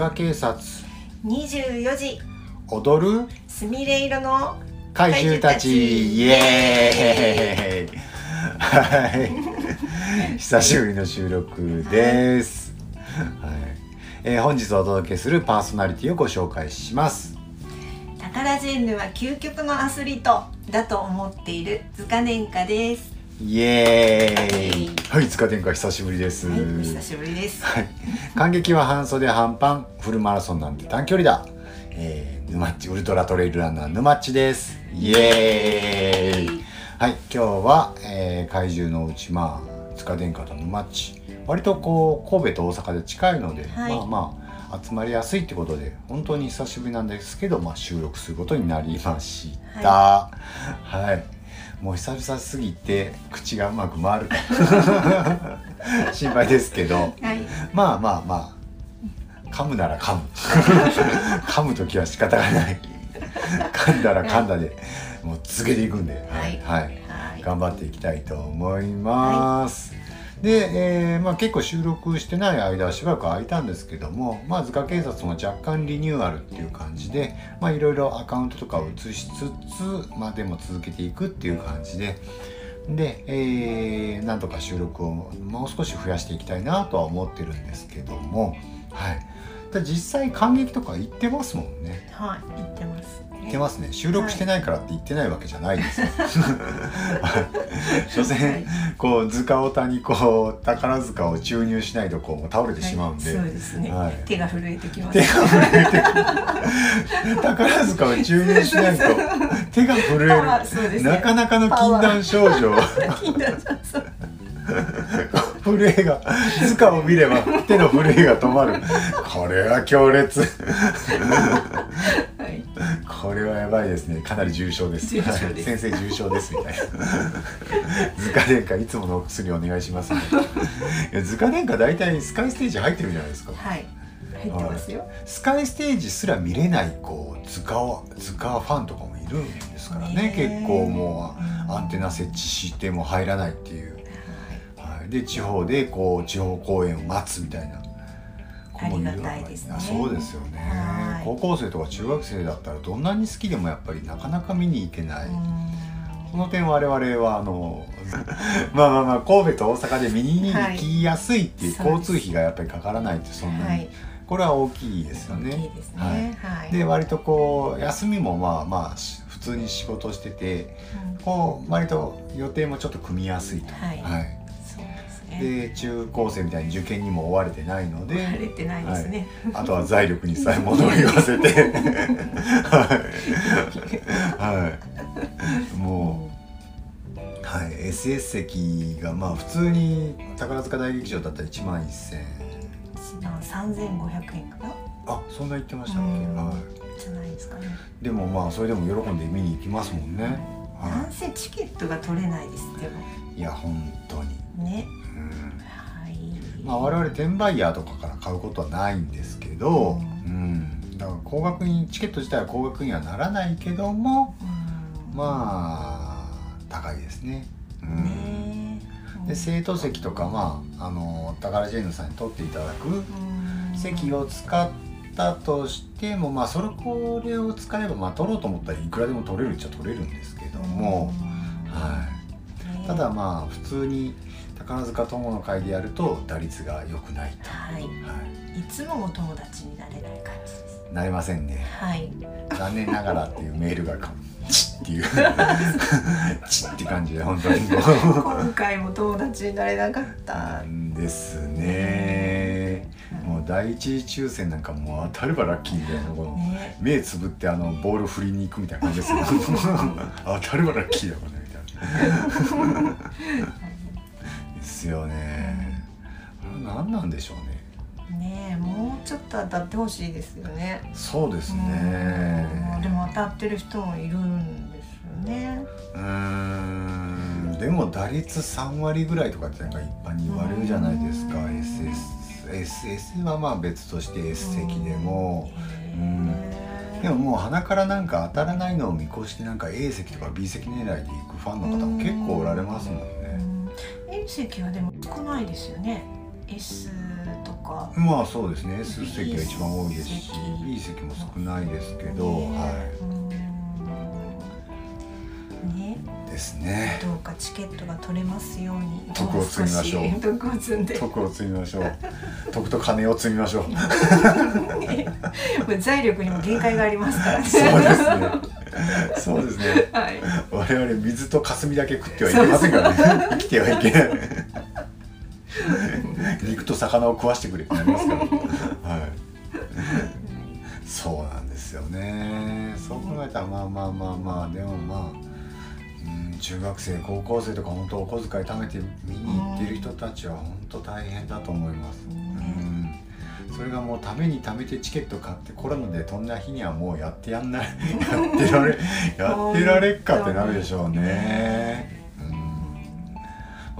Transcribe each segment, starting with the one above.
塚警察。24時。踊る？すみれ色の怪獣たち。イエーイ。はい。久しぶりの収録です、はい。えー本日お届けするパーソナリティをご紹介します。タカラジェンヌは究極のアスリートだと思っている塚殿下ですイエーイ。はい塚天下久しぶりです、はい、お久しぶりです。はい、感激は半袖半パンフルマラソンなんて短距離だ、えー、沼っちウルトラトレイルランナー沼っちです。イエーイ。はい今日は、えー怪獣のうちまあ塚殿下と沼っち。割とこう神戸と大阪で近いので、はい。まあまあ集まりやすいってことで本当に久しぶりなんですけど、まあ、収録することになりました。はい、もう久々すぎて口がうまく回る。か 心配ですけど。はい。まあまあまあ。噛むなら噛む。噛む時は仕方がない。噛んだら噛んだでもう続けていくんで、はい。はい。はい。頑張っていきたいと思います。で、えーまあ、結構収録してない間はしばらく空いたんですけども、まあ、図鑑警察も若干リニューアルっていう感じでいろいろアカウントとかを移しつつ、まあ、でも続けていくっていう感じでで、えーなんとか収録をもう少し増やしていきたいなとは思ってるんですけども、実際感激とか行ってますもんね。はい言ってます言ってますね。収録してないからって言ってないわけじゃないですよ。所詮、はい。こう塚尾田にこう宝塚を注入しないとこう倒れてしまうんで、はい、そうですね、はい。手が震えてきます。手が震えて 宝塚を注入しないと手が震える、あそうですね。なかなかの禁断症状。禁断症状震えが塚を見れば手の震えが止まる。これは強烈。はい。これはやばいですね。かなり重症です。先生重症ですみたいな。塚殿下いつものお薬お願いします。みたいないや塚殿下大体スカイステージ入ってるじゃないですか。はい。入ってますよ。スカイステージすら見れないこう図鑑図鑑ファンとかもいるんですからね。結構もううんアンテナ設置しても入らないっていう、はい、で地方でこう地方公演を待つみたいな。子もるありがたいですね。あそうですよね。はい。高校生とか中学生だったらどんなに好きでもやっぱりなかなか見に行けない、うん。その点我々はあの まあまあまあ神戸と大阪で見に行きやすいっていうはい。交通費がやっぱりかからないってそんなに、はい。これは大きいですよね。ですね。はい。で割とこう休みもまあまあし普通に仕事しててうん。こう割と予定もちょっと組みやすいと。はい。はいで中高生みたいに受験にも追われてないので晴れてないですね、あとは財力にさえ戻り合わせて。はい、はい、もう、はい、SS 席がまあ普通に宝塚大劇場だったら1万1000円三千五百円かな。あそんな言ってましたっけ、うん。はい。じゃないですかね。でもまあそれでも喜んで見に行きますもんね。なんはせチケットが取れないですでも。い、いや本当に。ねまあ我々転売ヤーとかから買うことはないんですけど、ううん、だから高額にチケット自体は高額にはならないけども、うん。まあ高いですね。うん。ねで生徒席とかまああの宝ジェーヌさんに取っていただくうん。席を使ったとしてもまあそれこれを使えばまあ取ろうと思ったらいくらでも取れるっちゃ取れるんですけども。はい。ねただまあ普通に宝塚友の会でやると打率が良くないと、はい。はい。つもお友達になれない感じです。い、なれませんね。はい。残念ながらっていうメールがかチッっていう。チッって感じで本当にこ今回も友達になれなかっうた。なんですね。もう第一次抽選なんかもう当たればラッキーみたいなこのね。目つぶってあのボール振りに行くみたいな感じですよ 当たればラッキーだもんねみたいな ですよね。何なんでしょうね。ねえもうちょっと当たってほしいですよね。そうですね。うんでも当たってる人もいるんですよね。うーん。でも打率3割ぐらいとかってなんか一般に言われるじゃないですか。うん。SS, SS はまあ別として S 席でも。うん。でももう鼻からなんか当たらないのを見越してなんか A 席とか B 席狙いで行くファンの方も結構おられますもんねはでも少ないですよね。S とか。まあそうですね。S 席が一番多いですし B 席も少ないですけど、ねはうですね。どうかチケットが取れますように。徳を積みましょう。徳を積んで。徳を積みましょう。徳と金を積みましょう。財力にも限界がありますからね。そうですね。そうですね。はい。我々水と霞だけ食ってはいけませんからね。生きてはいけない。肉と魚を食わしてくれってなりますから。はい。そうなんですよね。そう考えたらまあまあまあまあでもまあうん中学生高校生とか本当お小遣い貯めて見に行ってる人たちは本当大変だと思います、うん。それがもうために貯めてチケット買ってコロナで飛んだ日にはもうやってやんないやってられやってられっかってなるでしょうね。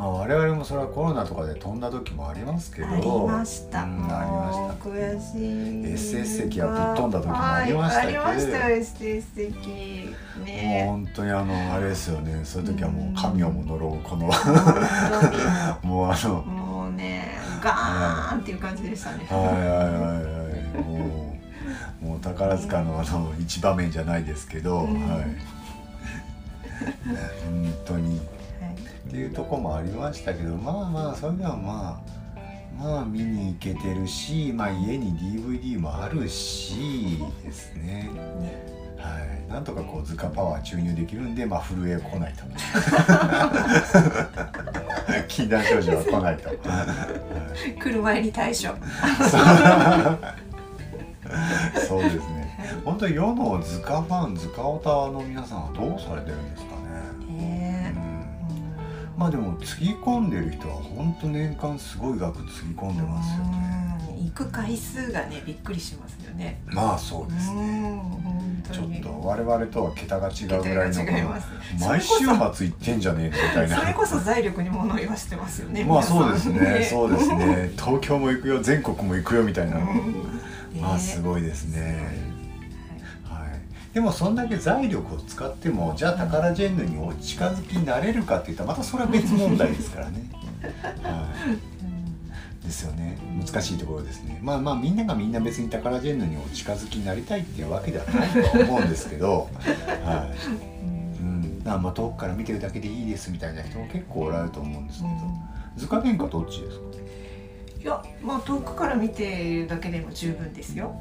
うんまあ我々もそれはコロナとかで飛んだ時もありますけど。ありました。うんありました。悔しい。SS 席はぶっ飛んだ時もありましたけど。はいありました SS 席。もうね。本当にあのあれですよね。そういう時はもう神をも呪うこの。もうあの。にもうね、ガーンっていう感じでしたね。はいはいはい。はいもうもう宝塚のあの一場面じゃないですけど、うん。はい。本当に。はいっていうとこもありましたけどまあまあそれではまあまあ見に行けてるし、まあ、家に DVD もあるしですね。ねはい。なんとかこう図鑑パワー注入できるんでまあ震え来ないと 禁断症状は来ないと、はい。来る前に対処。そう。ですね。本当に世の図鑑ファン図鑑オタの皆さんはどうされてるんですか？まあでもつぎ込んでる人は本当年間すごい額つぎ込んでますよね。うん行く回数がねびっくりしますよね。まあそうですうね。ちょっに。と我々とは桁が違うぐらいの毎週末行ってんじゃねえのみたいな。それこそ財力に物言わしてますよね。まあそうですね。そうですね。東京も行くよ、全国も行くよみたいな。うんまあすごいですね。でもそんだけ財力を使ってもじゃあタカラジェンヌにお近づきになれるかって言ったらまたそれは別問題ですからね。はい。ですよね難しいところですねまあまあみんながみんな別にタカラジェンヌにお近づきになりたいっていうわけではないとは思うんですけど、はいうん、だからまあ遠くから見てるだけでいいですみたいな人も結構おられると思うんですけど図鑑殿下どっちですか？いやまあ遠くから見てるだけでも十分ですよ。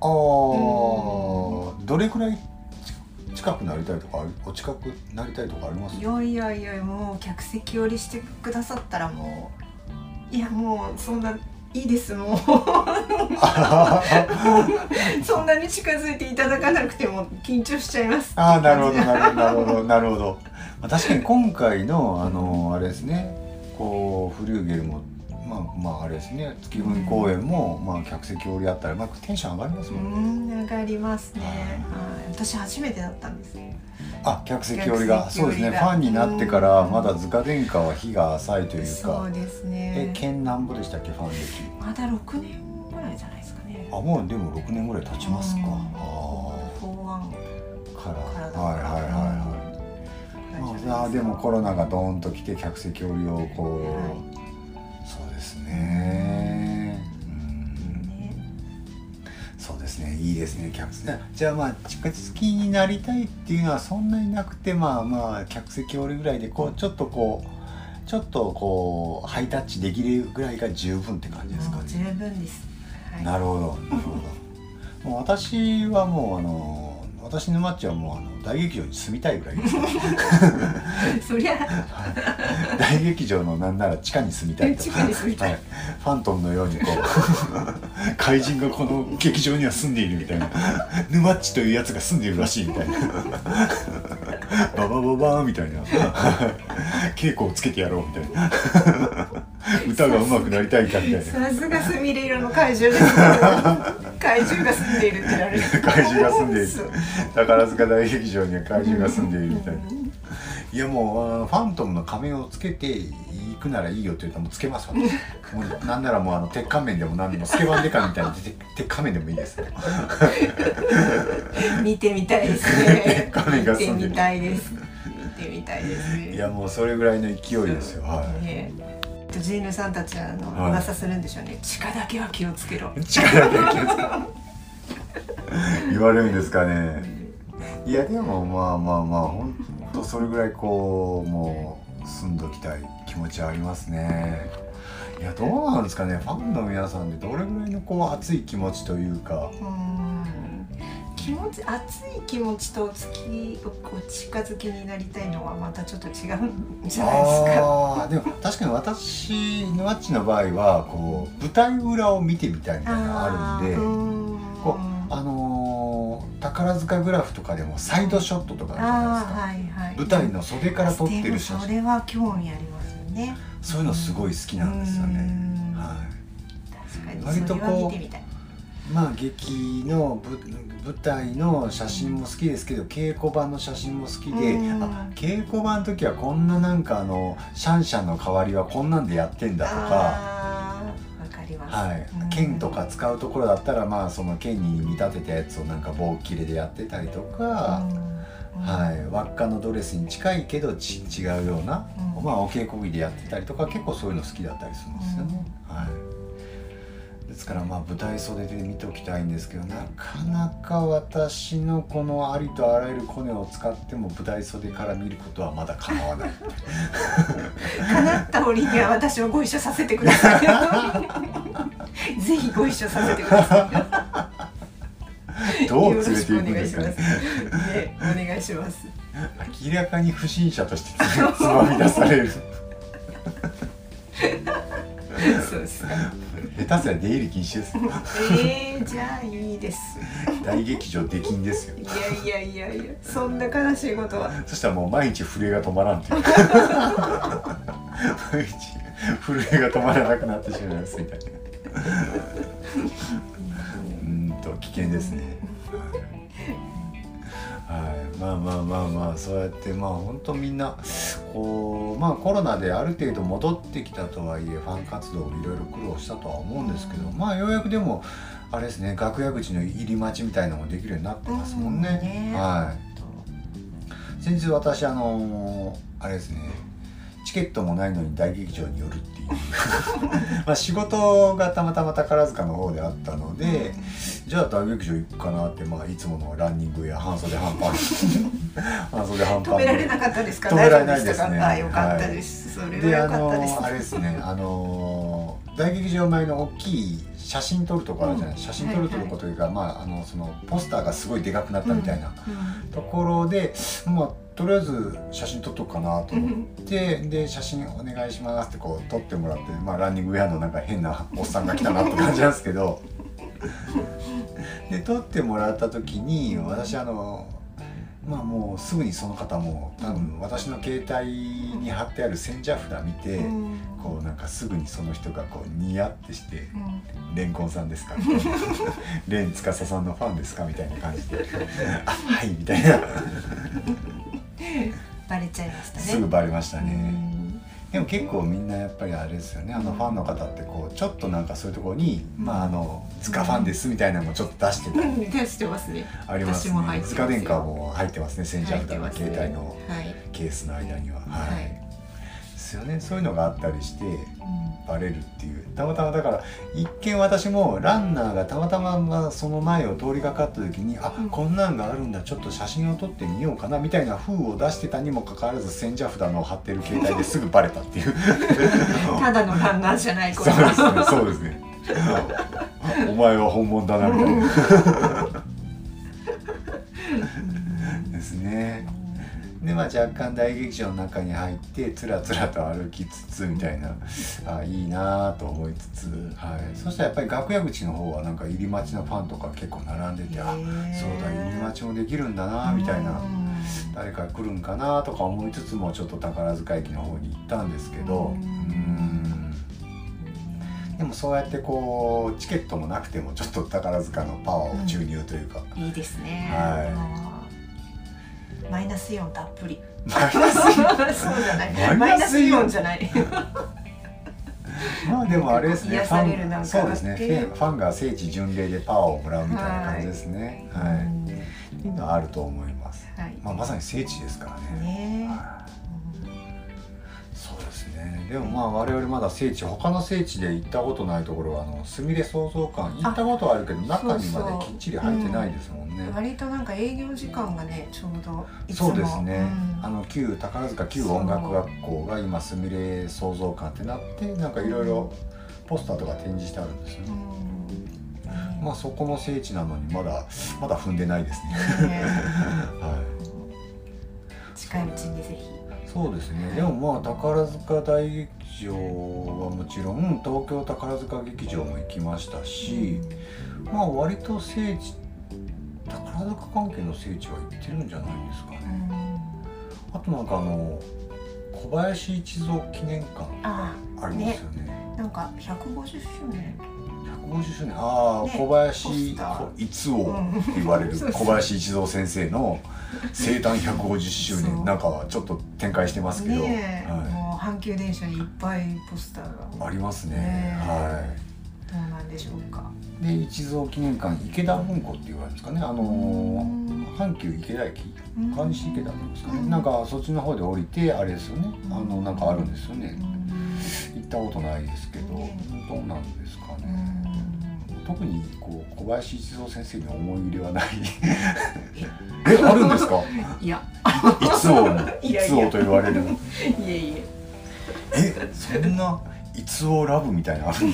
あー。どれくらい近くなりたいとかお近くなりたいとかあります？いやいやいやもう客席寄りしてくださったらもういやもうそんないいですもう。そんなに近づいていただかなくても緊張しちゃいます。ああなるほどなるほどなるほどなるほど、まあ、確かに今回のあのあれですね。こうフリューゲルもまあまああれですね。月組公演も、まあ、客席折りあったら、まあ、テンション上がりますうもんね、ん上がりますね。はい。私初めてだったんです。あ客席折りが。そうですね。ファンになってからまだ塚殿下は日が浅いというか。そうですえね。県なんぼでしたっけファン歴。まだ六年ぐらいじゃないですかね。あもうでも6年ぐらい経ちますか、うん。ああから。からはいはいはいはい、まあ、でもコロナがドーンと来て客席折りをこう、はいねうんねそうですねいいですね客。席じゃあまあ近づきになりたいっていうのはそんなになくてまあまあ客席折りぐらいでこうちょっとこうちょっとこうハイタッチできるぐらいが十分って感じですかね。十分です。はい。なるほどなるほど。もう私はもうあの私のマッチはもうあの大劇場に住みたいぐらいですから そりゃ。大劇場のなんなら地下に住みたいと。地下に住みたい。はい、ファントムのようにこう 怪人がこの劇場には住んでいるみたいな。ヌマッチというやつが住んでいるらしいみたいな。ババババーンみたいな。稽古をつけてやろうみたいな。歌が上手くなりたいかみたいな。さすがスミレ色の怪獣です、ね。怪獣が住んでいるってなる。怪獣が住んでいる宝塚大劇場には怪獣が住んでいるみたいないやもうファントムの仮面をつけて行くならいいよって言ったらもうつけますわもうなんならもうあの鉄仮面でも何でもスケバンデカみたいに鉄鉄仮面でもいいです 見てみたいですね。画面が見て住んでるみたいです。見てみたいですね。いやもうそれぐらいの勢いですよはいねとジーヌさんたちはあの、はい。噂するんでしょうね。地下だけは気をつけろ。力だけ気をつけ言われるんですかね。いやでもまあまあまあほんとそれぐらいこうもう住んどきたい気持ちはありますね。いやどうなんですかね。ファンの皆さんでどれぐらいのこう熱い気持ちというか。うん気持ち熱い気持ちとお付きお近づきになりたいのはまたちょっと違うんじゃないですか？でも確かに私のワッチの場合はこう舞台裏を見てみたいみたいなのがあるんでうんこうあのー宝塚グラフとかでもサイドショットとかあるじゃないですか、はいはい。舞台の袖から撮ってる写真それは興味ありますよね。そういうのすごい好きなんですよね。うん。は確かに割とこうまあ劇のぶ舞台の写真も好きですけど稽古場の写真も好きで、うん。あ稽古場の時はこんななんかあのシャンシャンの代わりはこんなんでやってんだとか。あーわかります。はい。うん、剣とか使うところだったらまあその剣に見立てたやつをなんか棒切れでやってたりとか、うん。はい、輪っかのドレスに近いけどち違うような、うん。まあお稽古着でやってたりとか結構そういうの好きだったりするんですよね、はい、ですからまあ舞台袖で見ておきたいんですけどなかなか私のこのありとあらゆるコネを使っても舞台袖から見ることはまだ叶わない。叶った折には私をご一緒させてください。ぜひご一緒させてください。どう連れていくんですかね。お願いします。明らかに不審者としてつ つまみ出される。そうですか下手すりゃ出入り禁止ですよ。えー、じゃあいいです。大劇場出禁ですよ。いやいやいやいやそんな悲しいことは。そしたらもう毎日震えが止まらんっていう。毎日震えが止まらなくなってしまいますみたいな。うーんと危険ですねはい。まあまあまあまあ。そうやってまあ本当みんなこうまあコロナである程度戻ってきたとはいえファン活動いろいろ苦労したとは思うんですけどまあようやくでもあれですね楽屋口の入り待ちみたいなのもできるようになってますもんね。うんね。はい。先日私あのあれですねチケットもないのに大劇場に寄るっていう。まあ仕事がたまたま宝塚の方であったので、じゃあ大劇場行くかなって、まあ、いつものランニングや半袖半パン。半袖半パン止められなかったですか？止められないですね。あよかったです、それであはよかったです。のあれですね。あの大劇場前の大きい写真撮るとこあるじゃない、うん。写真撮るとこというか、まああのそのポスターがすごいでかくなったみたいな。うん。ところで、まあとりあえず写真撮っとくかなと思って、で写真お願いしますってこう撮ってもらって、まあ、ランニングウェアのなんか変なおっさんが来たなって感じなんですけど。で撮ってもらった時に私あのまあもうすぐにその方も多分私の携帯に貼ってある千社札見て、うんこうなんかすぐにその人がこうニヤってしてうん「レンコンさんですか?」みたいな「レン司さんのファンですか?」みたいな感じで「あはい」みたいなバレちゃいましたねすぐバレましたうね。んでも結構みんなやっぱりあれですよね。あのファンの方ってこうちょっとなんかそういうところに「まああの塚ファンです」みたいなのもちょっと出してたり出してますね。ありますね。塚殿下も入ってますね。千社札の携帯のはい、ケースの間には。はい、はいですよね。そういうのがあったりしてうん。バレるっていう。たまたまだから一見私もランナーがたまたまその前を通りかかった時にあ、うん。こんなんがあるんだ。ちょっと写真を撮ってみようかなみたいな風を出してたにもかかわらず千社札の貼ってる携帯で すぐバレたっていう。ただのランナーじゃないこそうれですね。そうですね。お前は本物だなみたいな まあ若干大劇場の中に入ってつらつらと歩きつつみたいな。あいいなと思いつつ、はい、そしたらやっぱり楽屋口の方はなんか入り待ちのファンとか結構並んでてあそうだ入り待ちもできるんだなみたいなうん誰か来るんかなとか思いつつもちょっと宝塚駅の方に行ったんですけどうん。うん。でもそうやってこうチケットもなくてもちょっと宝塚のパワーを注入というか、いいですね、はいいマイナスイオンたっぷり。マイナスそうじゃない。マイナスイオン。じゃない。まあでもあれですね。そうですねファンが聖地巡礼でパワーをもらうみたいな感じですね。はい、うんっていうのはあると思います、はい。まあ、まさに聖地ですからね。ねねでもまあ我々まだ聖地他の聖地で行ったことないところはあのすみれ創造館行ったことはあるけど中にまできっちり入ってないですもんね。割となんか営業時間がねちょうどいつも。そうですね、うん。あの旧宝塚旧音楽学校が今すみれ創造館ってなってなんかいろいろポスターとか展示してあるんですよね、うん。まあそこの聖地なのにまだまだ踏んでないですね。ね。は近いうちにぜひ。いそうですね。でもまあ宝塚大劇場はもちろん東京宝塚劇場も行きましたし、まあ割と聖地宝塚関係の聖地は行ってるんじゃないですかうね、ん。あとなんかあの小林一三記念館あありますよね。なんか150周年150周年ああ、ね。小林ポスター。一王って言われる小林一三先生の 生誕150周年。なんかちょっと展開してますけど、ねえ、はもう阪急電車にいっぱいポスターい、が。ありますね。ねえ。はどうなんでしょうか。いで一三記念館池田文庫って言われるんですかね。あのー阪急池田駅。うん。川西池田なんですかね、うん。なんかそっちの方で降りてあれですよね。あのなんかあるんですよね。行ったことないですけど。ねどうなんです特にこう小林一三先生に思い入れはない。えあるんですか？いや。いつ王のいつ王と言われる。いえいえそんないつ王ラブみたいなのあるん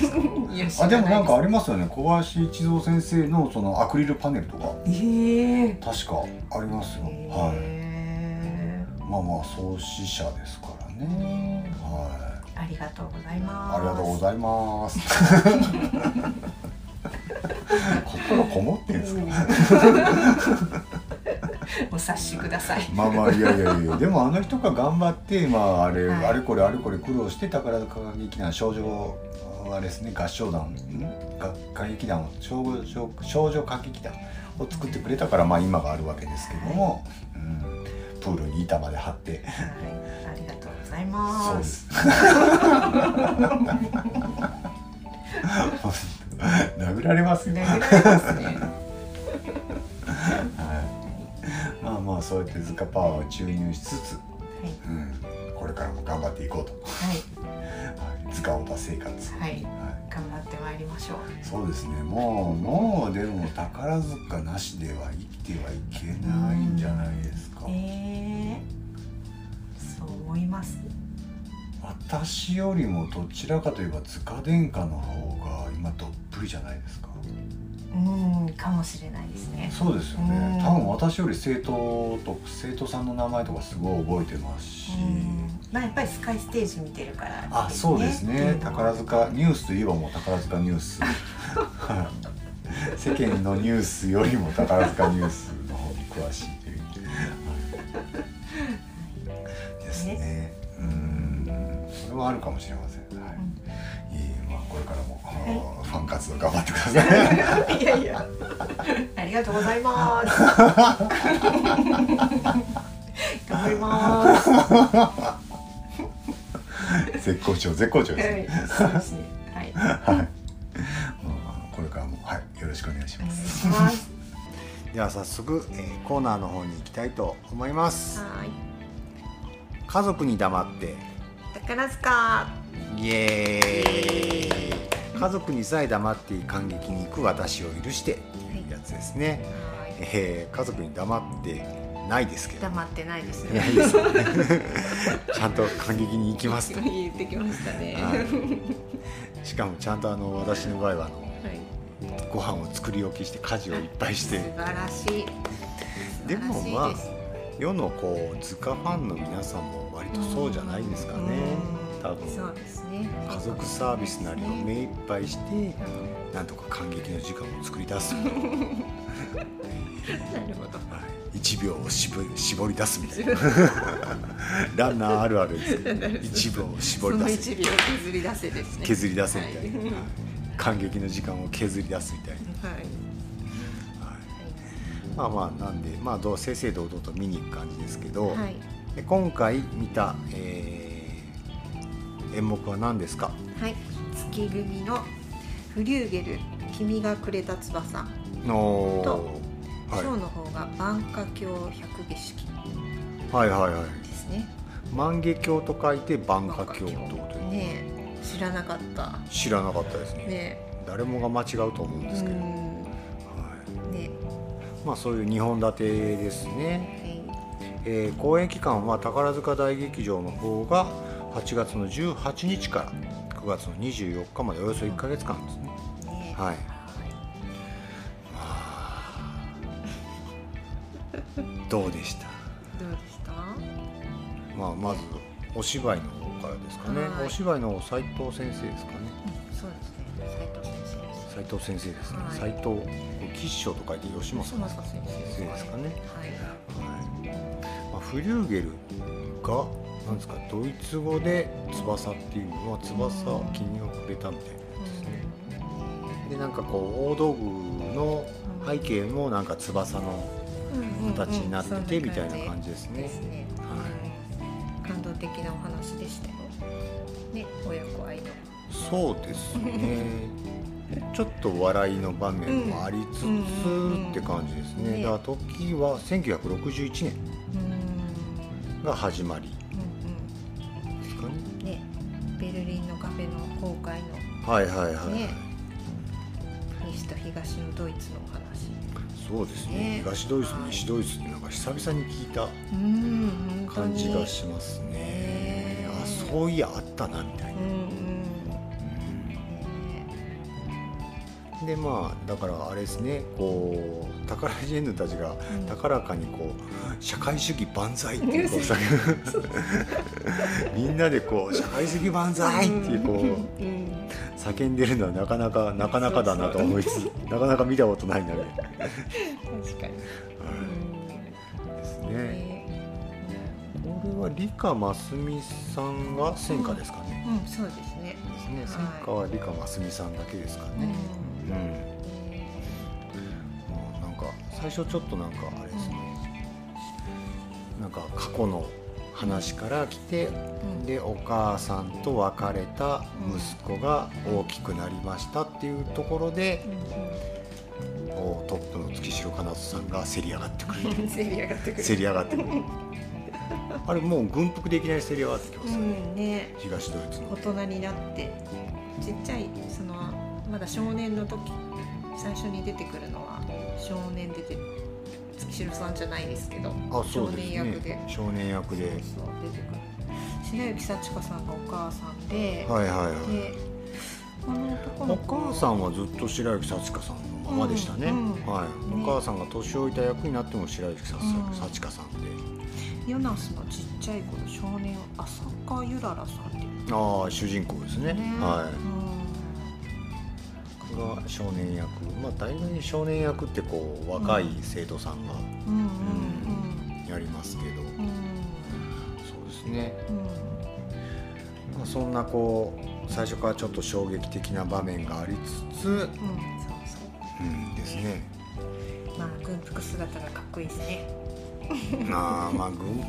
ですか？あでもなんかありますよね。小林一三先生のそのアクリルパネルとか。ええ。確かありますよ、はい。えまあまあ創始者ですからね。はい。ーありがとうございます。ありがとうございます 心こもってんですか？お察しください。まあまあいやいやいや。でもあの人が頑張ってまああれ、はい。あれこれあれこれ苦労して宝塚歌劇団少女あれですね合唱団歌劇団を少女少女歌劇団を作ってくれたからまあ今があるわけですけども、うん、プールに板まで張って。はい。ありがとうございそうまですす 殴られますよ、殴られますね。はい、まあまあそうやって図鑑パワーを注入しつつ、はい。うん、これからも頑張っていこうと、はい。はい、図鑑オタ生活、はい。はい、頑張ってまいりましょう。そうですね。もうもうでも宝塚なしでは生きてはいけないんじゃないですか、え。ー、そう思います。私よりもどちらかといえば塚殿下の方が今どっぷりじゃないですか。うんかもしれないですね。そうですようん。ね多分私より生徒と生徒さんの名前とかすごい覚えてますし、うん。まあやっぱりスカイステージ見てるからあそうですね。宝塚ニュースといえばもう宝塚ニュース。は い世間のニュースよりも宝塚ニュースの方に詳しいという。ですね。うん。それはあるかもしれません、はい。いえいえまあこれからも、あーファン活動頑張ってください。い。やいや。ありがとうございます。頑張ります。絶好調絶好調ですはね、い。そうですね。はい。はい、まあこれからもはいよろしくお願いしますでは早速、えーコーナーの方に行きたいと思います。はい。家族に黙って。宝塚イエーイ。家族にさえ黙って感激に行く私を許してっていうやつですね、はいえー家族に黙ってないですけど。黙ってないですね。ちゃんと感激に行きますと、言ってきましたね。はい、しかもちゃんとあの私の場合はあのはい。ご飯を作り置きして家事をいっぱいして。素晴らしい。でもまあ世のこう塚ファンの皆さんも割とそうじゃないですかね。うん多分。そうですね。家族サービスなりを目いっぱいしてうん。なんとか感激の時間を作り出す。なるほど。はい。1秒を絞り絞り出すみたいな。ランナーあるあるです1 秒を絞りその出す1秒削り出せですね削り出せみたいな、はい。はい。感激の時間を削り出すみたいな、はい。はい、まあまあなんでまあどう正々堂々と見に行く感じですけど、はい。で今回見た、えー演目は何ですか？はい。月組のフリューゲル君がくれた翼。のとはい。ショーの方が万華鏡百景色。はいはいはい。ですね。万華鏡と書いて万華鏡ってことでね。ね知らなかった。知らなかったですね。ね誰もが間違うと思うんうですけど、はいん。ねまあ、そうい。う2本立てですね、え。ー公演期間は宝塚大劇場の方が8月の18日から9月の24日までおよそ1か月間ですね、はい。ねはいどうでした、どうでした？まあ、まずお芝居の方からですかね、はい。お芝居の斉藤先生ですかね。そうですね。斉藤先生です。斉藤先生ですね、はい。斉藤吉祥と書いて吉本先生ですかね。はい。はい。まあ、フリューゲルがなんですかドイツ語で翼っていうのは翼うん君がくれたみたいな。ですねでなんかこう大道具の背景もなんか翼の形になっててみたいな感じですね。感動的なお話でしたよ。ね親子愛の。そうですね。ちょっと笑いの場面もありつつって感じですね。ねだから時は1961年うん。が始まりはいはいはい、ね。西と東のドイツのお話。そうですね。ね。東ドイツ西ドイツってなんか久々に聞いた感じがしますね。ね。あそういやあったなみたいな、でまあだからあれですねこう宝ジェンヌたちがん。高らかにこう社会主義万歳っていうこ みんなでこう社会主義万歳っていうこううん叫んでるのはなかなかなかなかだなと思いつつなかなか見たことないんだけど、は確かに、い。ですうん。ねね。これは理科真澄さんが戦果ですかね、うん。そうですね。ですね。はい戦果は理科真澄さんだけですかね、うんもうなんか最初ちょっとなんかあれですね、なんか過去の話から来て、うん。でお母さんと別れた息子が大きくなりましたっていうところで、おトップの月城かなとさんがせり上がってくる。うんせり上がってくる。せり上がってくる。あれもう軍服でいきなりせり上がってきますうよね、んね。東ドイツの。大人になって。ちっちゃいそのまだ少年の時最初に出てくるのは少年出て月城さんじゃないですけどあそうです少年役で。ね少年役で。そう出てくる。白雪幸子さんがお母さんで、はいはいはい。でこの男のお子母さんはずっと白雪幸子さんのままでしたね、うんうん。はい、ね。お母さんが年老いた役になっても白雪幸子さんで、ヨナスのちっちゃい頃少年浅香ゆららさんっていう。ああ主人公ですね。はういが少年役。まあ大概少年役ってこう若い生徒さんがやりますけど、そうですね、うん。まあ、そんなこう最初からちょっと衝撃的な場面がありつつ、うんそうそう。うんですね。まあ軍服姿がかっこいいですね。ま あまあ軍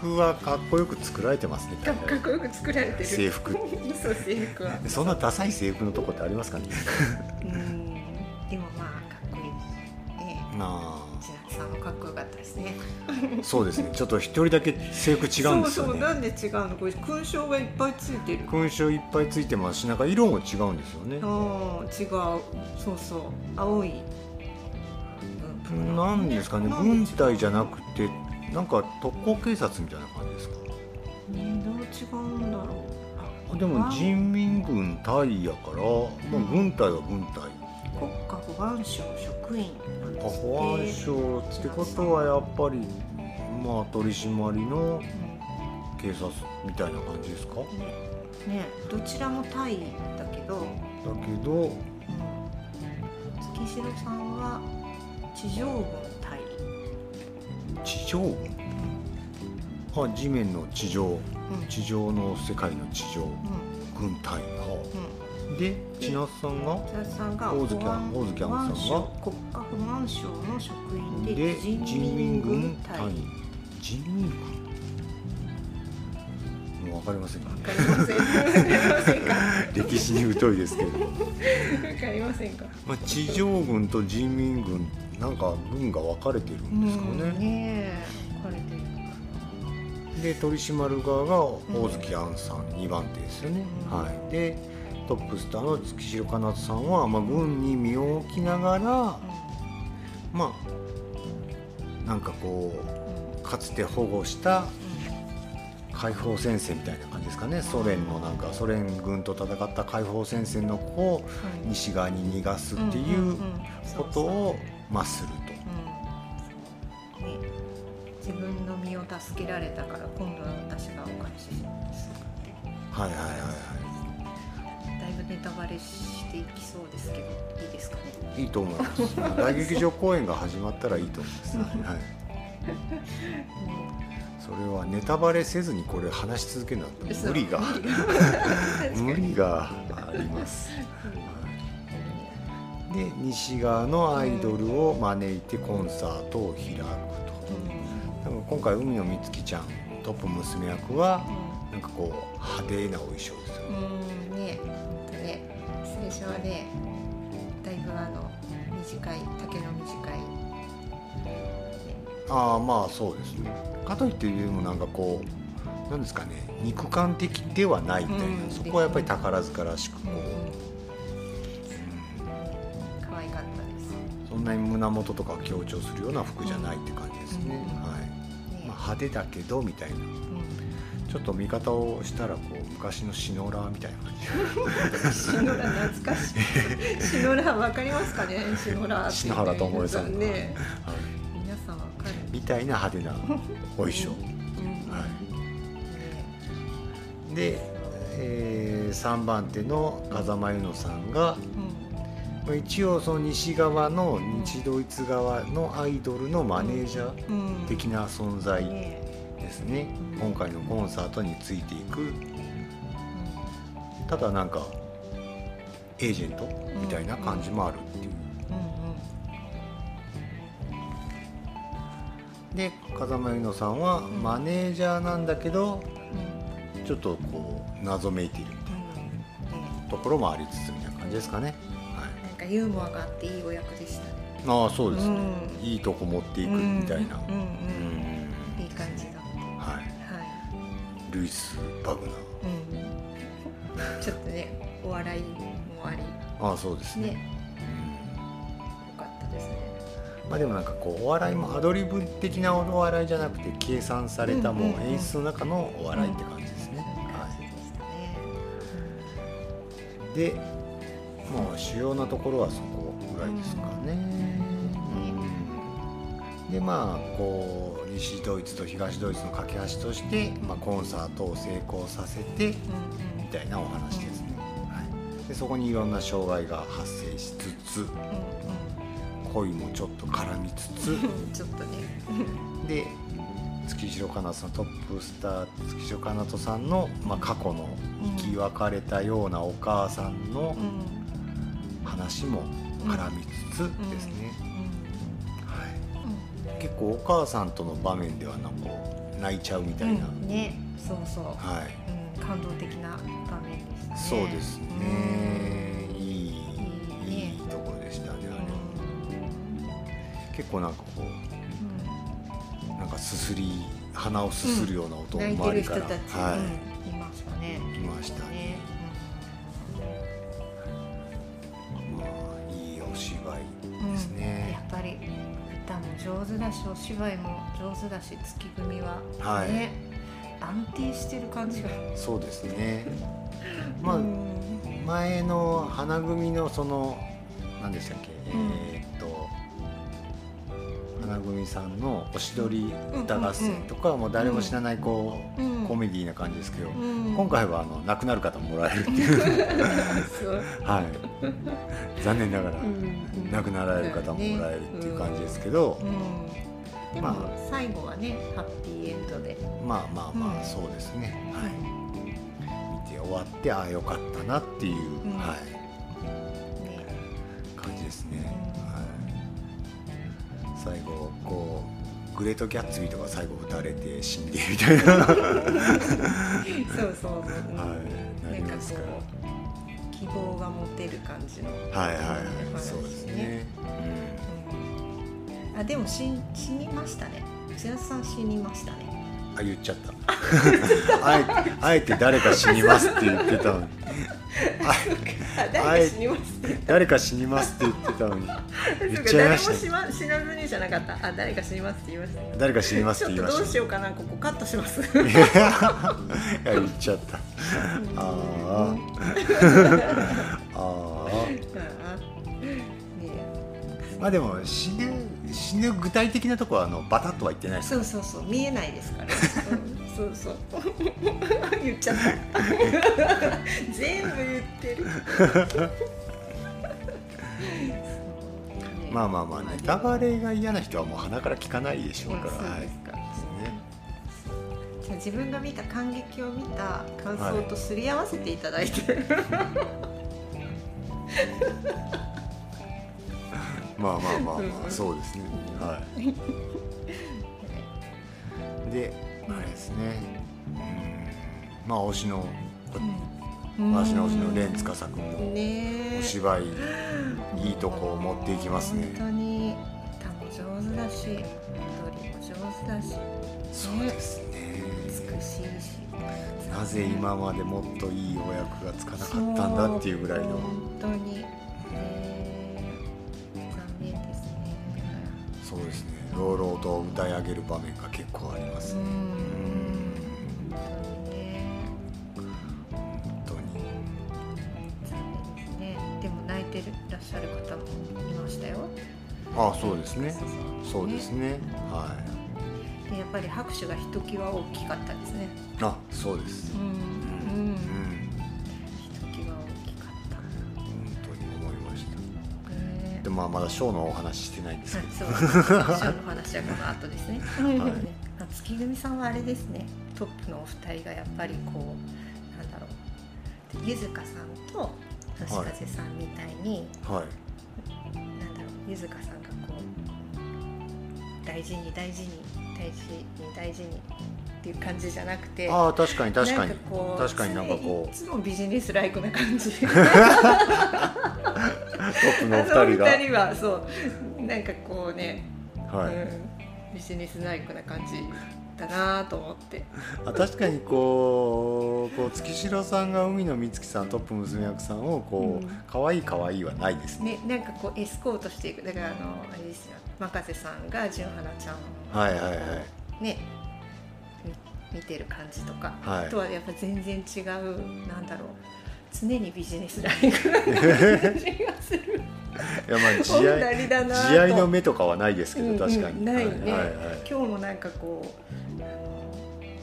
服はかっこよく作られてますねかっこよく作られてる。制服。そう制服は。そんなダサい制服のとこってありますかね？うん。でもまあかっこいい。ねな千夏さんもかっこよかったですね。あそうですね。ちょっと一人だけ制服違うんですよね。そうそうなんで違うの？これ勲章がいっぱいついてる。勲章いっぱいついてますしなんか色も違うんですよね。うん違う。そうそう。青いうんなんですかね軍隊じゃなくてなんか特攻警察みたいな感じですか？ねどう違うんだろう。でも人民軍隊やから、まあ、軍隊は軍隊。国家保安省職員なんです保安省ってことはやっぱりまあ取り締まりの警察みたいな感じですか？ねねどちらもタイだけど、けどうん、月城さんは地上軍タイ地上軍？あ地面の地上。うん。地上の世界の地上。う軍隊。で千夏さんが？千夏さんが大月保安大月杏さんが国家保安省の職員でで人民軍隊。わ人民軍？もう分かりませんかかりませんわかりません。か 歴史に疎いですけれども、わかりませんか。まあ、地上軍と人民軍なんか軍が分かれてるんですかうん。ね、ねえ。分かれてるで取り締まる側が大月杏さん2番手ですよね、うん。はい。でトップスターの月城かなとさんは、まあ、軍に身を置きながらまあなんかこうかつて保護した解放戦線みたいな感じですかね。ソ連のなんかソ連軍と戦った解放戦線の子を西側に逃がすっていう。ことをまあすると。うんね自分の身を助けられたから今度は私がお返ししますはいはいはいはいだいぶネタバレしていきそうですけどいいですかねいいと思います。大劇場公演が始まったらいいと思います。はい。それはネタバレせずにこれ話し続けるのは無理が 無理があります。で西側のアイドルを招いてコンサートを開くと。多分今回海野美月ちゃんトップ娘役はなんかこう派手なお衣装ですよね。うんねほんとね最初はねだいぶあの短い丈の短い、ね、ああまあそうですね。かといってでもなんかこうなんですかね肉感的ではないみたいな、うんそこはやっぱり宝塚らしくこう、そんなに胸元とかを強調するような服じゃないって感じですね、うん。はい、ね。まあ、派手だけどみたいな。うん。ちょっと見方をしたらこう昔のシノラーみたいな感じ。シノラ懐かしい。シノラわかりますかね？シノラって。篠原智恵さんね。はい。皆さんわかる。みたいな派手なお衣装、うん。はね。い、で、え3番手の風間由乃さんがまあ一応その西側の日ドイツ側のアイドルのマネージャーうん。うん的な存在ねですね。うん今回のコンサートについていく。ただなんかエージェントみたいな感じもあるっていう。うんで風間由乃さんはん。マネージャーなんだけどうん。うんちょっとこう謎めいているみたいなところもありつつみたいな感じですかねかユーモアがあっていいお役でしたね。ああそうですね。うん。いいとこ持っていくみたいな。うんうんうん。いい感じだはい。はい。ルイス・バグナー。うん。ちょっとねお笑いもあり。ああそうですね。ね。よかったですね。まあでもなんかこうお笑いもアドリブ的なお笑いじゃなくて計算されたもう演出の中のお笑いって感じですね。はい、でもう主要なところはそこぐらいですかね。うんでまあこう西ドイツと東ドイツの架け橋として、まあ、コンサートを成功させてうんみたいなお話ですね。はい、でそこにいろんな障害が発生しつつ恋もちょっと絡みつつ。う んちょっとね で月城かなとさんトップスター月城かなとさんの、まあ、過去の生き別れたようなお母さんのうん話も絡みつつですね、うはい、結構お母さんとの場面ではなんかこう泣いちゃうみたいな、ね。そうそう。はい。うん。感動的な場面でしたね。そうですね、いいいいね。いいところでしたねあれ、結構なんかこうなんかすすり鼻をすするような音を周りから、はうん。いしお芝居も上手だし月組は、はい。ね。安定してる感じが。そうですね。まあ、うん。前の花組のその何でしたっけ、うん。えー組さんのおしどり歌合戦とかはもう誰も知らないこう、うん。コメディーな感じですけど、うん。今回はあの亡くなる方もらえるっていう。はい。残念ながら、うん亡くなられる方ももらえるっていう感じですけど、うん。でも、まあ。最後はねハッピーエンドで、まあまあまあ、うん。そうですね、はい、見て終わってああよかったなっていう、うん。はい、ね。感じですね、最後こうグレート・ギャッツビーとか最後撃たれて死んでみたいな、はそうそうそう、い、なんかこますからう希望が持てる感じの、はいはいはい。話そうですね、うん。あでも死ん死にましたね。千夏さん死にましたね。うん、あ言っちゃった。あえてあえて誰か死にますって言ってたあ 誰か死にますって誰か死にますって言ってたのに。言っちゃい誰もました死,、ま、死なずにじゃなかった。あ誰か死にますって言いました。ね誰か死にますちょっとどうって言いまししようかなここカットします。た いや言っちゃった。あー。あー。ねまあでも死ぬ死ぬ具体的なところはあのバタッとは言ってないですそうそうそう見えないですから、うん、そうそう。言っちゃった。全部言ってる。まあまあまあネタバレが嫌な人はもう鼻から聞かないでしょうから、そうはい。ですか、ね。じゃあ自分が見た感激を見た感想とすり合わせていただいて、まあまあまあまうん。あそうですね。はい。であれですね。うん。まあ推しの私の推しの蓮司君もねえ。お芝居いいとこを持っていきますね。本当に。歌も上手だし踊りも上手だし。そうですね。美しいし。なぜ今までもっといいお役がつかなかったんだっていうぐらいの。本当に朗々と歌い上げる場面が結構ありますね。ですねでも泣いてらっしゃる方もいましたよ。あそうですね。そうですね。はでやっぱり拍手がひときわ大きかったですね。いあそうです。うん。ううんまあまだショーのお話してないんですけど、はい、そう。ショーの話はこの後ですね。いねあ月組さんはあれですね。トップのお二人がやっぱりこうなんだろう。ゆずかさんと星風さんみたいに、はいなんだろうゆずかさんがこう大事に大事に大事に大事にっていう感じじゃなくて。ああ確かに確かに。確かになんかこいつもビジネスライクな感じ。うトップのお二人あの二が人はそうなんかこうね。はい、うん、ビジネスライクな感じだなと思って。あ確かにこうこう月城さんが海野美月さんトップ娘役さんをこう、うん。可愛い可愛いはないですね。ねなんかこうエスコートしていくだからあのあれですよ真風さんが純花ちゃんを。はいはいはい。ねみ見てる感じとか、はい。とはやっぱ全然違うなんだろう常にビジネスライクな感じがする。いやまあお慈愛慈愛の目とかはないですけど、うんうん確かに。ないね。はいはいはい。今日もなんかこうあの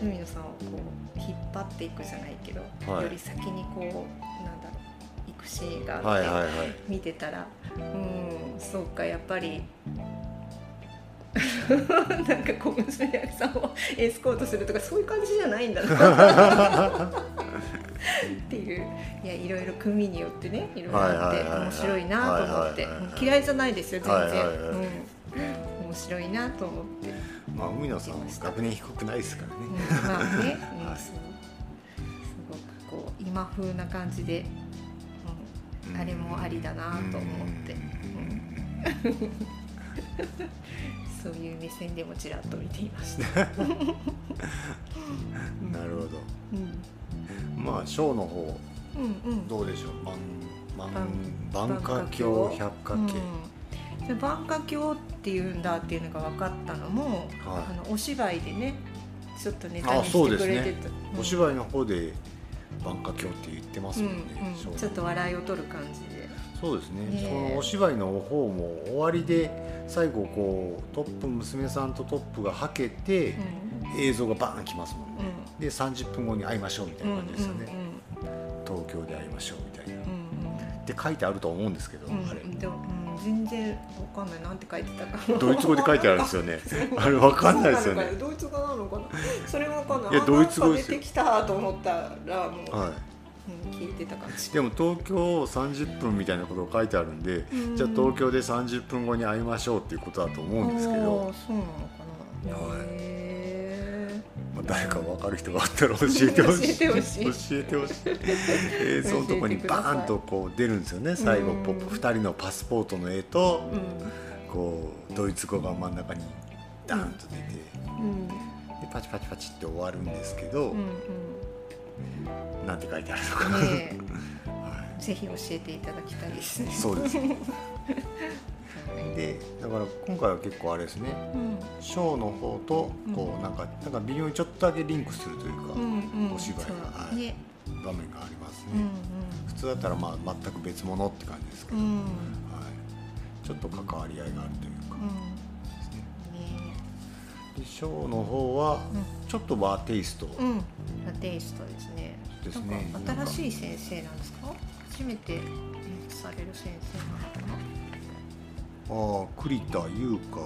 海野さんをこう引っ張っていくじゃないけど、はい。より先にこうなんだろう行くシーンがあって、はいはいはい。見てたらうんそうかやっぱりなんか小娘役さんをエスコートするとかそういう感じじゃないんだな。っていう。いやいろいろ組によってねいろいろあって面白いなと思って。嫌いじゃないですよ全然、うん、面白いなと思って、まあ海野さんは学年低くないですからうん。ね、まあね、うん。はいすごくこう今風な感じで、うん、あれもありだなと思って、うんそういう目線でもちらっと見ていました。なるほど。うん。まあショーの方うんうん。どうでしょう？万万万万華鏡百科系、うん、で万華鏡っていうんだっていうのが分かったのも、はい。あのお芝居でねちょっとネタにあしてくれてた、うん。お芝居の方で万華鏡って言ってますうんもん。ね、ショーのうん、ちょっと笑いを取る感じで。そうですね。ねそのお芝居の方も終わりで最後こうトップ娘さんとトップがはけて、映像がバーンきますもんね、で30分後に会いましょうみたいな感じですよね、東京で会いましょうみたいな、って書いてあると思うんですけど、あれ。でも、うん、全然わかんない。なんて書いてたか。ドイツ語で書いてあるんですよね。あれわかんないですよね。ドイツ語なのかな。それもわかんない。あいやドイツ語出てきたと思ったらもう、はうん、聞いてた感じい、でも東京30分みたいなことが書いてあるんで、うん。じゃあ東京で30分後に会いましょうっていうことだと思うんですけど、そうなのかな。はい。へまあ、誰か分かる人があったら 教えてほしい。教えてほしい。教 えてほしい。映像のとこにバーンとこう出るんですよね。最後うんポップ2人のパスポートの絵とーうん。こうドイツ語が真ん中にダーンと出てうん。でパチパチパチって終わるんですけど、うんうんなんて書いてあるのかな、ねはえぜひ教えていただきたいですね。い、そうですね。はい。でだから今回は結構あれですね。うん。ショーの方とこううなんかなんか微妙にちょっとだけリンクするというか、うんうん。お芝居がはい。ね場面がありますね、うん普通だったらまあ全く別物って感じですけど、うん。うんはい、ちょっと関わり合いがあるというか。うん。でショーの方はうちょっとバーテイスト、うんラテイストですねですね。新しい先生なんですか？初めてされる先生なのかな？ああ栗田優香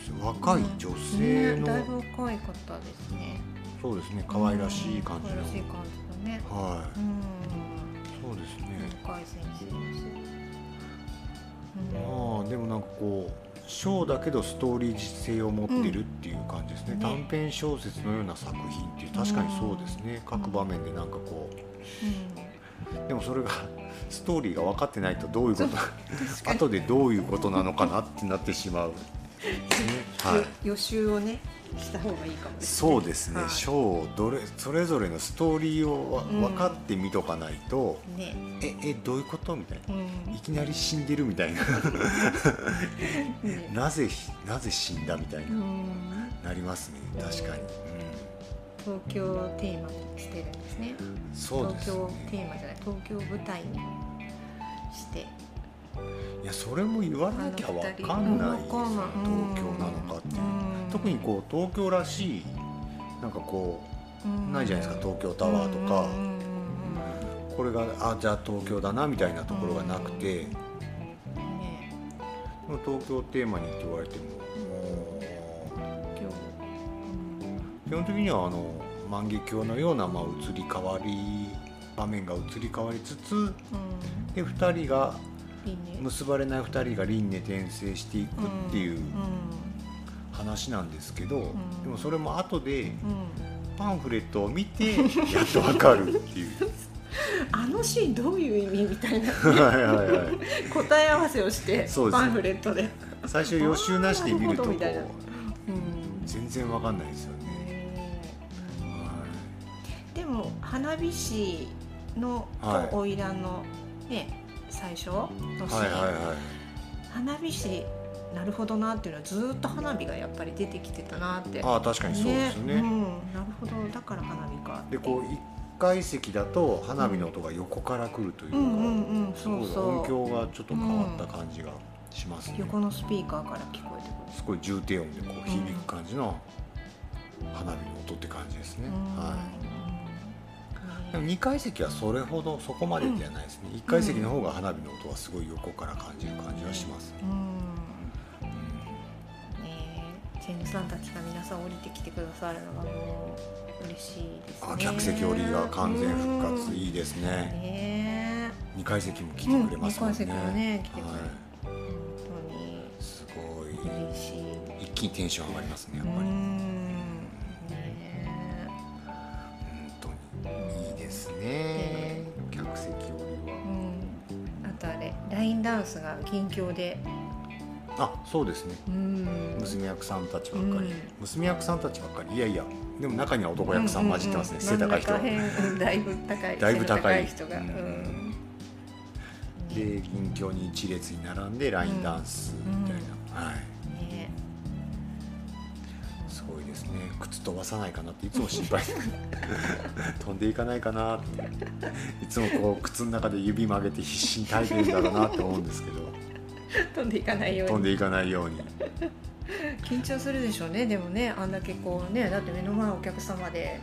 先生。若い女性の、ねだいぶ若い方ですね。そうですね。可愛らしい感じの、可愛らしい感じだね。はい、うん。そうですね、若い先生ですうん。まあでもなんかこうショーだけどストーリー実性を持ってるっていう感じですね、うん。ね短編小説のような作品っていう確かにそうですね、各場面でなんかこう。でもそれがストーリーが分かってないとどういうこと後でどういうことなのかなってなってしまう、ね予習をねした方がいいかもですそうですね、はい。ショーをどれそれぞれのストーリーをわうん分かってみとかないと、ね。ええどういうことみたいな。うん。いきなり死んでるみたいな。ね。なぜなぜ死んだみたいな、うん。なりますね。確かに、東京をテーマにしてるんですね。うん、そうです東京テねーマじゃない。東京を舞台にしていやそれも言わなきゃ分かんないですよ。わかんない東京なのかっていう。特にこう東京らしいなんかこうないじゃないですか東京タワーとか。うんうんうんこれがあじゃあ東京だなみたいなところがなくて。うんねでも東京をテーマにって言われても基本的にはあの万華鏡のようなまあ移り変わり場面が移り変わりつつうん。うんで2人が結ばれない2人が輪廻転生していくっていううん話なんですけど、ん。でもそれも後でうん。パンフレットを見て やっとわかるっていう。あのシーンどういう意味みたいな。はいはいはい。答え合わせをしてパンフレットで、最初予習なしで見るとみたいなうん。全然わかんないですよね、でも花火師の花魁のね最初のシーン、いはいはいはい。花火師なるほどなっていうのはずーっと花火がやっぱり出てきてたなって。ああ確かにそうですよね。うん、なるほど。だから花火かでこう一階席だと花火の音が横から来るというか、うんうんうんすごいそう。そう音響がちょっと変わった感じがしますね、横のスピーカーから聞こえてくる。すごい重低音でこう響く感じの花火の音って感じですね、はいでも2階席はそれほどそこまでではないですね。1階席の方が花火の音はすごい横から感じる感じがします、うん。うん。ねえ千住さんたちが皆さん降りてきてくださるのがもう嬉しいですね。あ客席降りが完全復活。うん。いいですね。ね2階席も来てくれますもんね,、うん二階席もね来てくれるは本当に。い、すごい。嬉しい一気にテンション上がりますねやっぱり、ね。客席降りは。うん。あとあれラインダンスが近況で。あそうですね。うん。娘役さんたちばっかり、うん。娘役さんたちばっかり。いやいやでも中には男役さん混じってますね、背高い人。真ん中辺うんだいぶ高いだいぶ高い。人が、うん。うん。で銀鏡に一列に並んでラインダンスみたいな、はいですね。靴飛ばさないかなっていつも心配。飛んでいかないかなって。いつもこう靴の中で指曲げて必死に耐えてるんだろうなって思うんですけど。飛んでいかないように。飛んでいかないように。緊張するでしょうね。でもねあんだけこうねだって目の前お客様で。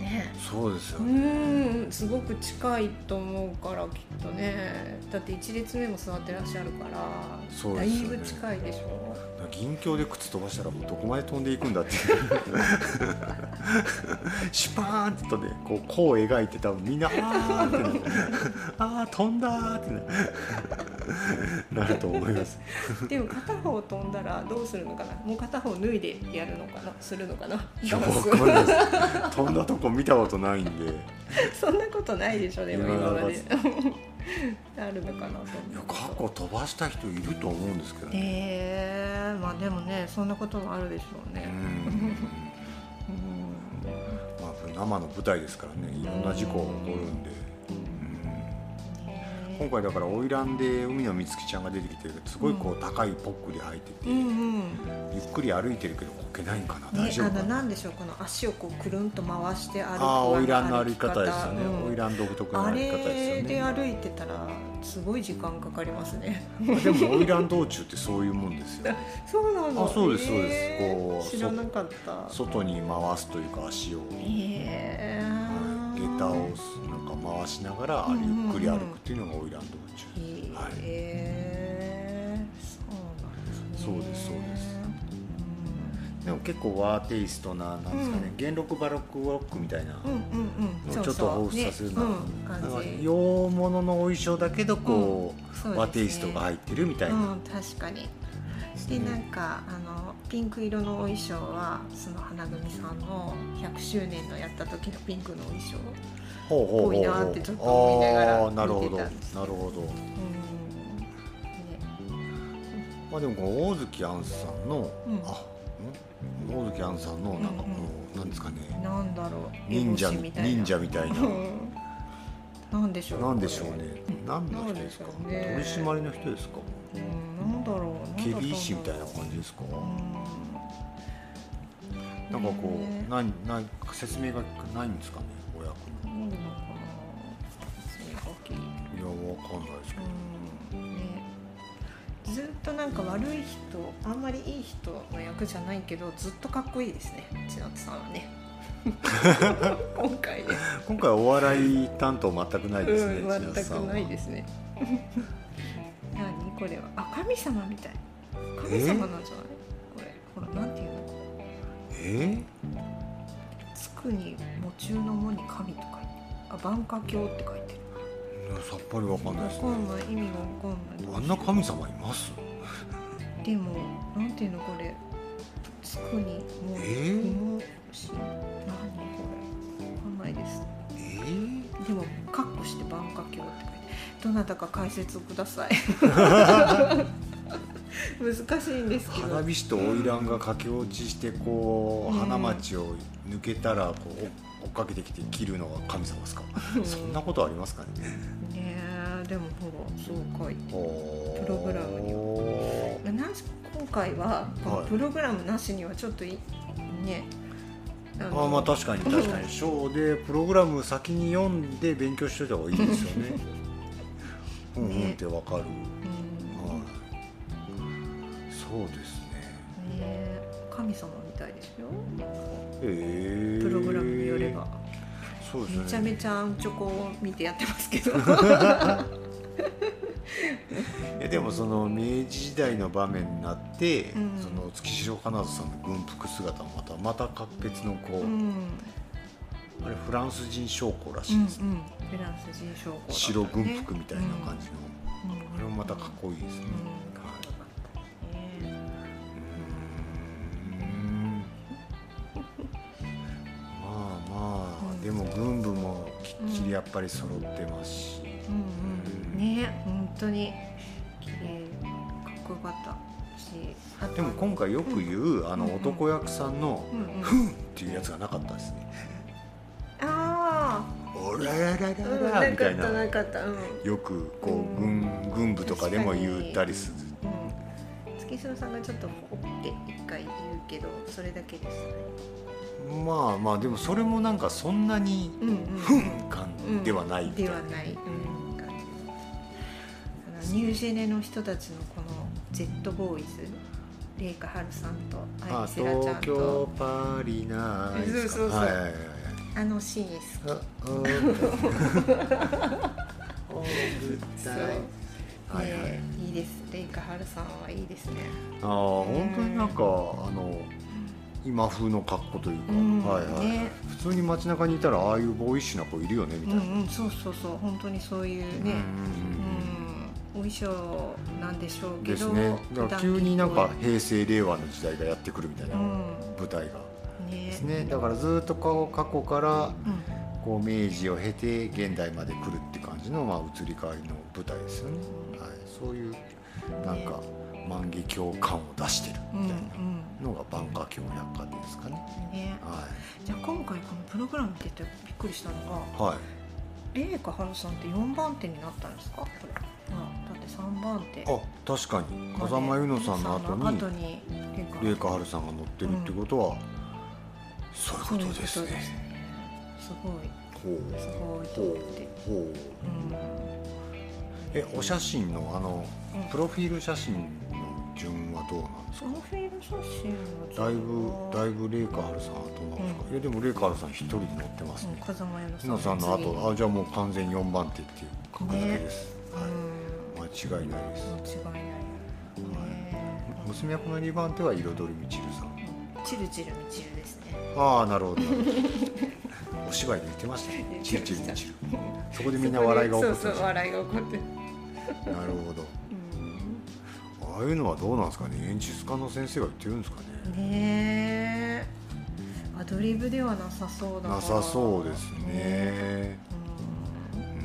ね。うそうですよね、ーん。すごく近いと思うからきっとね。だって一列目も座ってらっしゃるからだいそうですよね。ぶ近いでしょ銀鏡で靴飛ばしたらもうどこまで飛んでいくんだって シュパーンってとねこうこう描いて多分みんなあーってなあー飛んだってな なると思います。でも片方飛んだらどうするのかな？もう片方脱いでやるのかな？するのかな？飛んだとこ見たことないんで。そんなことないでしょでも今まで。あるのかな過去飛ばした人いると思うんですけどね、え。ー、まあでもねそんなこともあるでしょううねん。まあ、生の舞台ですからねいろんな事故が起こるんで、うん、今回だから花魁で海野美月ちゃんが出てきてすごいこう高いポックリ履いてて、うんうん。ゆっくり歩いてるけどこけないんかな、ね大、丈夫かな？なんでしょうこの足をこうくるんと回して歩くああ花魁の歩歩き方ですよね。うん。花魁独特のあ歩き方ですれでよね歩いてたらすごい時間かかりますね。でも花魁道中ってそういうもんですよ そうなの。あそうですそうです。へーこう知らなかった。外に回すというか足を、へえ。はい、下駄をなんか回しながらゆっくり歩くっていうのが花魁道中、へはいえ。そうなんですね。そうですそうですうでも結構ワーテイストななんですかね、うん元禄バロックロックみたいな、んうんうんうん。ちょっと彷彿させるような、ねうん、なんか感じ。洋物のお衣装だけどこう、ね和テイストが入ってるみたいな、うん、確かに。でなんかあのピンク色のお衣装はその花組さんの100周年のやった時のピンクのお衣装。ほうほうほうほうぽいなってちょっと思いながらあーなるほど見てたんですなるほどうん。ねまあでも大月杏さんの、うんあん？大月杏さんのなんかこの、なんですかねなんだろう。忍者烏帽子みたいな忍者みたいなうん なんでしょう。なんでしょうね。何の人ですか？取締りの人ですか？うん、なんだろう。警備医師みたいな感じですか？じ。なんかこねう、なん、なん、説明がないんですかね、お役の。なんでなのかな。いや、わかんないですけど。うん。ね。ずっとなんか悪い人、あんまりいい人の役じゃないけど、ずっとかっこいいですね。千夏さんはね。今回ね。今回お笑い担当全くないですね。うん、全くないですね。何？これは？あ、神様みたい。神様なんじゃない？これ、ほら、なんていうの？え？つくに喪中の喪に神と書いてる。あ、万華鏡って書いてる。ー、いやさっぱりわかんないわですね。かんない、意味がわかんない。あんな神様います？でも、なんていうのこれ？つくにもえ？ーもし、何これ？わかんないです。え？ー、でも、カッコして万華鏡って書いてる。どなたか解説ください。難しいんですけど。花火師と花魁が駆け落ちしてこう、うん花町を抜けたらこう追っかけてきて切るのが神様ですか、うん。そんなことありますかね？ねえでもほらそう書いてププログラムに。なし今回はプログラムなしにはちょっといねああまあ確かに確かに。ショーでプログラム先に読んで勉強しといた方がいいですよねうんうんってわかる、うんはいそうですね。ねえ神様みたいですよ。へえ。プログラムによれば。そうですね。めちゃめちゃアンチョコを見てやってますけど。えでもその明治時代の場面になって、うん。その月城金津さんの軍服姿もまたまた格別のこう、うんあれフランス人将校らうんうんしいですね、フランス人将校ね。白軍服みたいな感じの、うん。うんあれもまたかっこいいですね、まあまあ、うんでも軍部もきっちりやっぱり揃ってますし、うんうん、ね本当に綺麗かっこよかったでも今回よく言う、あのうんうん。男役さんのうんうん「ふん」っていうやつがなかったですね。あ「おららららあ、うん、ら」なみたいな。かったなかったうん、よくこううん軍軍部とかでも言ったりする。うん、月城さんがちょっとほって一回言うけどそれだけですまあまあでもそれもなんかそんなにうんうん「ふん」感ではない。ではない、ニュージェネの人たちのこの Z ボーイズレイカハルさんとアあイセラちゃん東京とパリナイツか。そうそうそう。はいあのシーン好き。はいはいねいいですレイカハルさんはいいですねああ本当になんかあの今風の格好というか、うん。はいはい、ね。普通に街中にいたらああいうボーイッシュな子いるよねみたいな、うんうんそうそうそう。本当にそういうね。うんうんうんうん。お衣装なんでしょうけどですね。だから急になんか平成令和の時代がやってくるみたいなうん。舞台が。ねですね。だからずっと過去からうん。こう明治を経て現代まで来るって感じの、まあ、移り変わりの舞台ですよね、はい、そういうなんか万華鏡感を出してるうんみたいなのが万華鏡百貨店ですかね。うんね。はじゃあ今回このプログラムって言ってびっくりしたのがい。はい。春さんって4番手になったんですか？これ、あ、だって3番手。あ、確かに。風間由乃さんの後に後に春さんが乗ってるってことは、そういうことですね。すごいほうすごいと思ってえ、お写真のあのうんプロフィール写真の順はどうなんですか？プロフィール写真だいぶだいぶ麗華春さん後なんですか？いやでも麗華春さん一人で乗ってますね。うん風間由由乃乃さんの次後、あ、じゃあもう完全に四番手っていう確定です。うんはい。間違いないです。間違いないね娘役の二番手は彩りみちるさん。チルチルみちるですね。ああなるほど。お芝居で言ってましたね。チルチルチル。そこでみんな笑いが起こってそうそう笑いが起こって。なるほど。うん。ああいうのはどうなんですかね。演出家の先生が言ってるんですかね。ねえ。アドリブではなさそうだなさそうですね。うん。ううん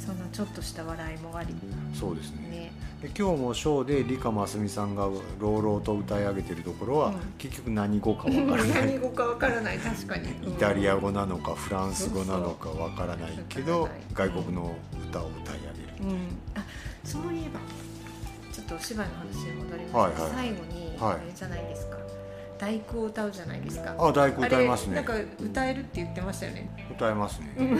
そのちょっとした笑いもあり。んそうですね。ねで今日もショーで理香真澄さんが朗々と歌い上げてるところは、うん。結局何語かわからない。何語かわからない。確かに。イタリア語なのかフランス語なのかわからないけど外国の歌を歌い上げる。うん。あそういえばちょっとお芝居の話に戻ります、はいはい。最後にはい。あれじゃないですか、第九を歌うじゃないですか。あ大工歌いますね。なんか歌えるって言ってましたよね。歌いますね、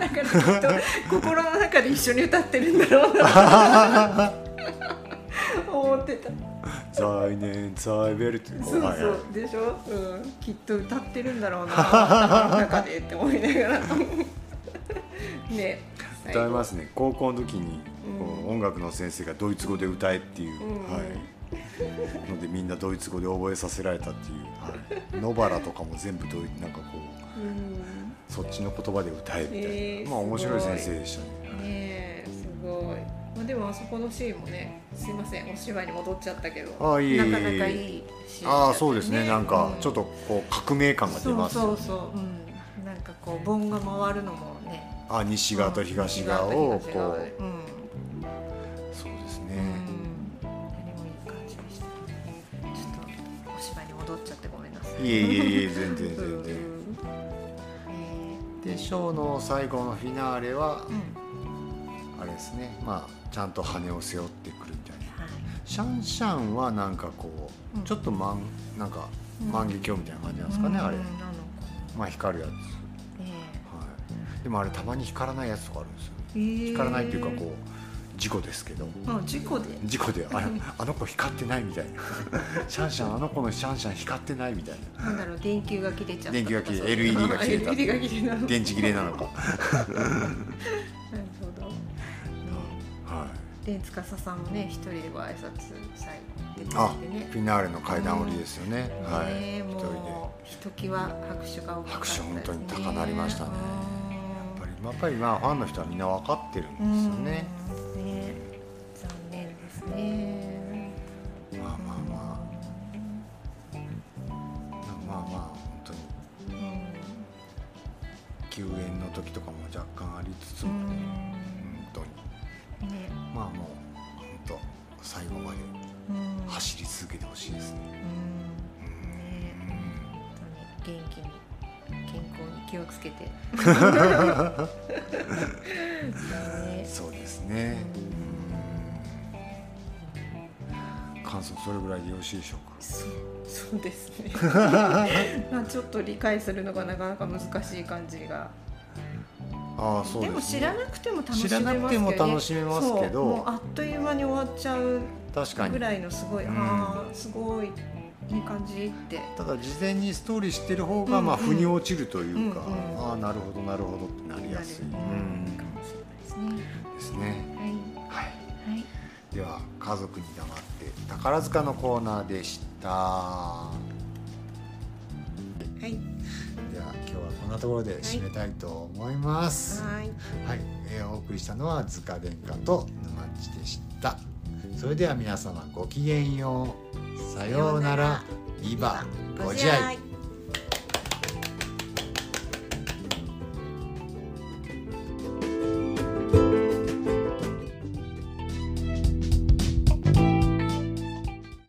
だからきっと心の中で一緒に歌ってるんだろうな思ってた。在年在ベルってそうそう、でしょ、うん、きっと歌ってるんだろうな。中でって思いながらね。歌いますね。高校の時にうん。こう音楽の先生がドイツ語で歌えっていう、うん。はい、のでみんなドイツ語で覚えさせられたっていう、はい、野原とかも全部ドイなんかこううん。そっちの言葉で歌えみたいな、えーまあ面白い先生でしたね。ねえすごい、まあ、でもあそこのシーンもねすいません。お芝居に戻っちゃったけどあいえいえいえ。なかなかいいシーンね。ああそうですね。なんかうんちょっとこう革命感が出ますそうそうそう、うん、なんかこう盆が回るのもね。あ西側と東側をことううんいいえいえいえ全然うん全然。えでショーの最後のフィナーレはーうん。あれですね。まあちゃんと羽を背負ってくるみたいな。はい。シャンシャンはなんかこう、うん。ちょっと万なんかうん。万華鏡みたいな感じなんですかね、あれ。まあ光るやつ、ねはい、でもあれたまに光らないやつとかあるんですよ。えー光らないっていうかこう事故ですけど。あ事故で？事故で。あれ あの子光ってないみたいな。シャンシャンあの子のシャンシャン光ってないみたいな。なんだろう電球が切れちゃった電球が切れ LED が切れた LED が切れたなる電池切れなのか。ほど、ねはい。で司さんもね一人でご挨拶最後あフィナーレの階段降りですよね、はい。ね一人で。もうひときわ拍手が大きかったですね。拍手本当に高鳴りましたね。うんやっぱりまあファンの人はみんな分かってるんですよね、うんね残念ですね。まあまあまあまあまあ本当にうん休園の時とかも若干ありつつも、うん。本当にねまあもう本当最後までうん走り続けてほしいですね。うん。ね。本当に元気に健康に気をつけてね そうですね。うん感想それぐらいでよろしいでしょうか？そうですね まあちょっと理解するのがなかなか難しい感じがああそうでね。知らなくても楽しめますけどね楽しめますけどそうもうあっという間に終わっちゃう。ぐらいのすごい、うんああすごいいい感じってただ事前にストーリー知ってる方がまあ腑に落ちるというか、うんうんああなるほどなるほどってなりやすい。うんかもしれないですねですね。はいはい。はいでは家族に黙って宝塚のコーナーでした。はいでは今日はこんなところで締めたいと思います。はいはい、えーお送りしたのは塚殿下と沼っちでした。それでは皆様ごきげんよう。さようなら。ビバご自愛。